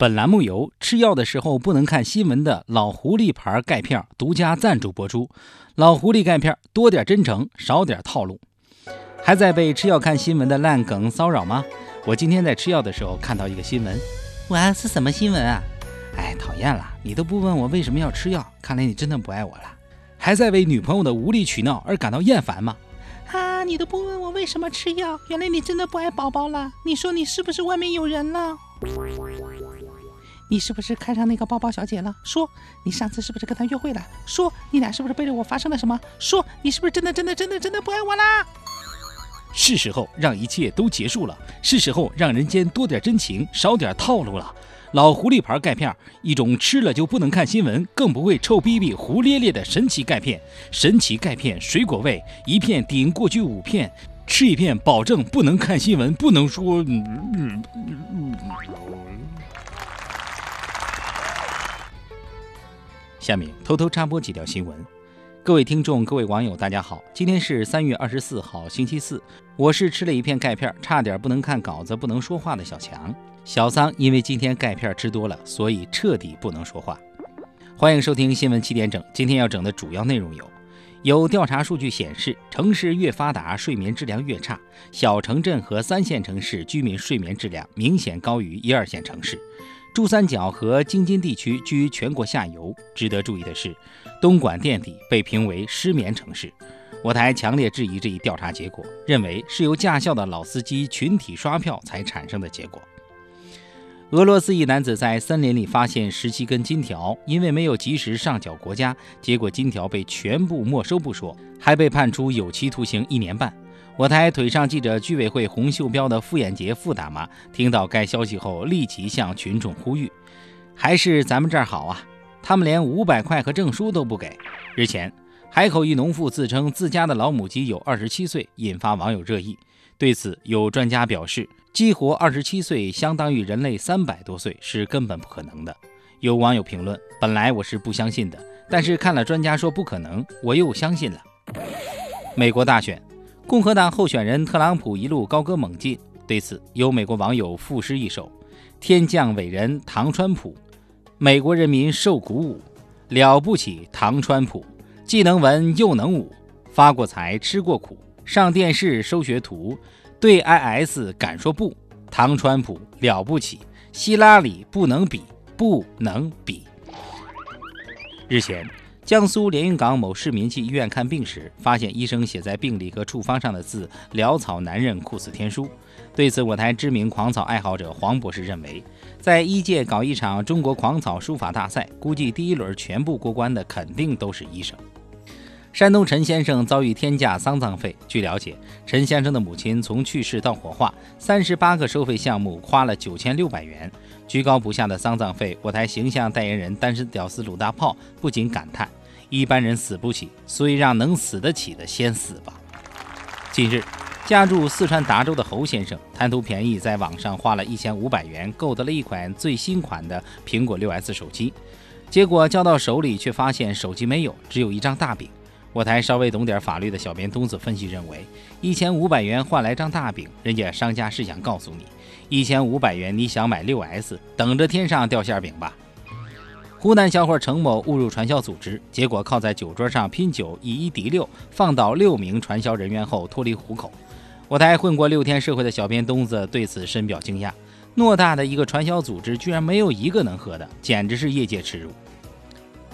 本栏目由吃药的时候不能看新闻的老狐狸牌钙片独家赞助播出。老狐狸钙片，多点真诚，少点套路。还在被吃药看新闻的烂梗骚扰吗？我今天在吃药的时候看到一个新闻，哇，是什么新闻啊？哎，讨厌了，你都不问我为什么要吃药，看来你真的不爱我了。还在为女朋友的无理取闹而感到厌烦吗？啊，你都不问我为什么吃药，原来你真的不爱宝宝了。你说你是不是外面有人了？你是不是看上那个包包小姐了？说你上次是不是跟她约会了？说你俩是不是背着我发生了什么？说你是不是真的真的真的真的不爱我啦？是时候让一切都结束了，是时候让人间多点真情，少点套路了。老狐狸牌钙片，一种吃了就不能看新闻，更不会臭逼逼、胡咧咧的神奇钙片。神奇钙片，水果味，一片顶过去五片，吃一片保证不能看新闻，不能说。下面偷偷插播几条新闻，各位听众、各位网友，大家好，今天是三月二十四号，星期四，我是吃了一片钙片，差点不能看稿子、不能说话的小强。小桑因为今天钙片吃多了，所以彻底不能说话。欢迎收听新闻七点整，今天要整的主要内容有：有调查数据显示，城市越发达，睡眠质量越差，小城镇和三线城市居民睡眠质量明显高于一二线城市。珠三角和京津地区居全国下游。值得注意的是，东莞垫底被评为失眠城市。我台强烈质疑这一调查结果，认为是由驾校的老司机群体刷票才产生的结果。俄罗斯一男子在森林里发现十七根金条，因为没有及时上缴国家，结果金条被全部没收不说，还被判处有期徒刑一年半。我台腿上记者居委会红袖标的傅艳杰傅大妈听到该消息后，立即向群众呼吁：“还是咱们这儿好啊！他们连五百块和证书都不给。”日前，海口一农妇自称自家的老母鸡有二十七岁，引发网友热议。对此，有专家表示，鸡活二十七岁相当于人类三百多岁，是根本不可能的。有网友评论：“本来我是不相信的，但是看了专家说不可能，我又相信了。”美国大选。共和党候选人特朗普一路高歌猛进，对此有美国网友赋诗一首：“天降伟人唐川普，美国人民受鼓舞，了不起唐川普，既能文又能武，发过财吃过苦，上电视收学徒，对 IS 敢说不？唐川普了不起，希拉里不能比，不能比。”日前。江苏连云港某市民去医院看病时，发现医生写在病历和处方上的字“潦草难认，酷似天书”。对此，我台知名狂草爱好者黄博士认为，在医界搞一场中国狂草书法大赛，估计第一轮全部过关的肯定都是医生。山东陈先生遭遇天价丧葬费。据了解，陈先生的母亲从去世到火化，三十八个收费项目花了九千六百元，居高不下的丧葬费。我台形象代言人单身屌丝鲁大炮不仅感叹。一般人死不起，所以让能死得起的先死吧。近日，家住四川达州的侯先生贪图便宜，在网上花了一千五百元购得了一款最新款的苹果六 S 手机，结果交到手里却发现手机没有，只有一张大饼。我台稍微懂点法律的小编东子分析认为，一千五百元换来张大饼，人家商家是想告诉你，一千五百元你想买六 S，等着天上掉馅饼吧。湖南小伙程某误入传销组织，结果靠在酒桌上拼酒以一敌六，放倒六名传销人员后脱离虎口。我台混过六天社会的小编东子对此深表惊讶：偌大的一个传销组织，居然没有一个能喝的，简直是业界耻辱。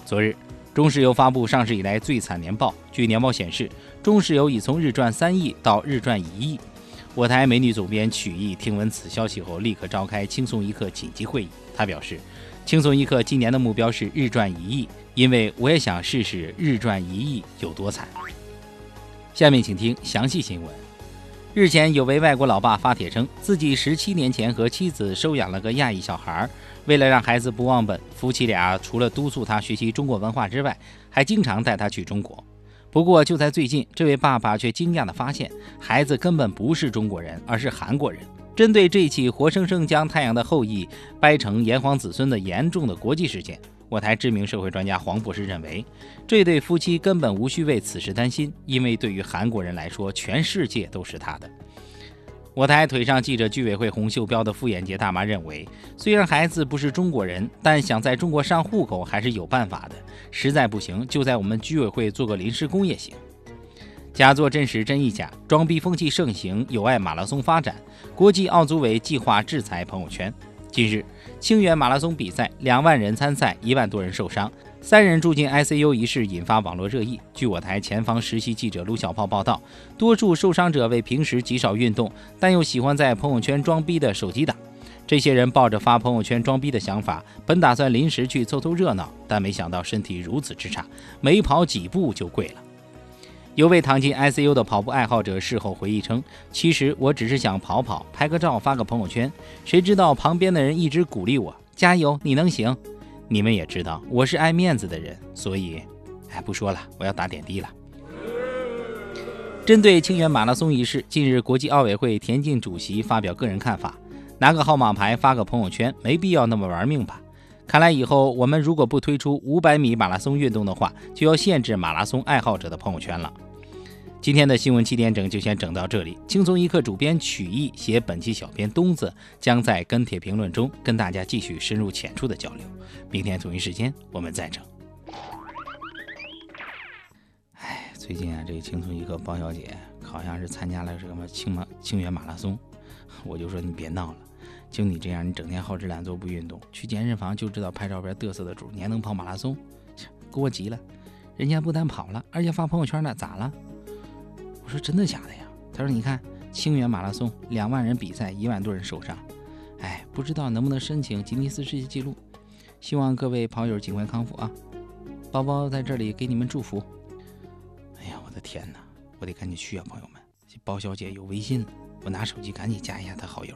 昨日，中石油发布上市以来最惨年报。据年报显示，中石油已从日赚三亿到日赚一亿。我台美女总编曲艺听闻此消息后，立刻召开轻松一刻紧急会议。他表示。轻松一刻今年的目标是日赚一亿，因为我也想试试日赚一亿有多惨。下面请听详细新闻。日前，有位外国老爸发帖称，自己十七年前和妻子收养了个亚裔小孩儿，为了让孩子不忘本，夫妻俩除了督促他学习中国文化之外，还经常带他去中国。不过，就在最近，这位爸爸却惊讶地发现，孩子根本不是中国人，而是韩国人。针对这起活生生将太阳的后裔掰成炎黄子孙的严重的国际事件，我台知名社会专家黄博士认为，这对夫妻根本无需为此事担心，因为对于韩国人来说，全世界都是他的。我台腿上系着居委会红袖标的傅眼杰大妈认为，虽然孩子不是中国人，但想在中国上户口还是有办法的。实在不行，就在我们居委会做个临时工也行。假作真实真亦假，装逼风气盛行，有碍马拉松发展。国际奥组委计划制裁朋友圈。近日，清远马拉松比赛，两万人参赛，一万多人受伤。三人住进 ICU 一事引发网络热议。据我台前方实习记者卢小炮报道，多数受伤者为平时极少运动，但又喜欢在朋友圈装逼的手机党。这些人抱着发朋友圈装逼的想法，本打算临时去凑凑热闹，但没想到身体如此之差，没跑几步就跪了。有位躺进 ICU 的跑步爱好者事后回忆称：“其实我只是想跑跑，拍个照发个朋友圈，谁知道旁边的人一直鼓励我，加油，你能行。”你们也知道我是爱面子的人，所以，哎，不说了，我要打点滴了。针对清远马拉松一事，近日国际奥委会田径主席发表个人看法：拿个号码牌发个朋友圈，没必要那么玩命吧？看来以后我们如果不推出五百米马拉松运动的话，就要限制马拉松爱好者的朋友圈了。今天的新闻七点整就先整到这里。轻松一刻主编曲艺写本期小编东子将在跟帖评论中跟大家继续深入浅出的交流。明天同一时间我们再整。哎，最近啊，这个轻松一刻包小姐好像是参加了什么清马清远马拉松，我就说你别闹了，就你这样，你整天好吃懒做不运动，去健身房就知道拍照片嘚瑟的主，你还能跑马拉松？给我急了！人家不但跑了，而且发朋友圈呢，咋了？我说真的假的呀？他说：“你看，清远马拉松两万人比赛，一万多人受伤，哎，不知道能不能申请吉尼斯世界纪录。希望各位跑友尽快康复啊！包包在这里给你们祝福。哎呀，我的天哪，我得赶紧去啊，朋友们！包小姐有微信，我拿手机赶紧加一下她好友。”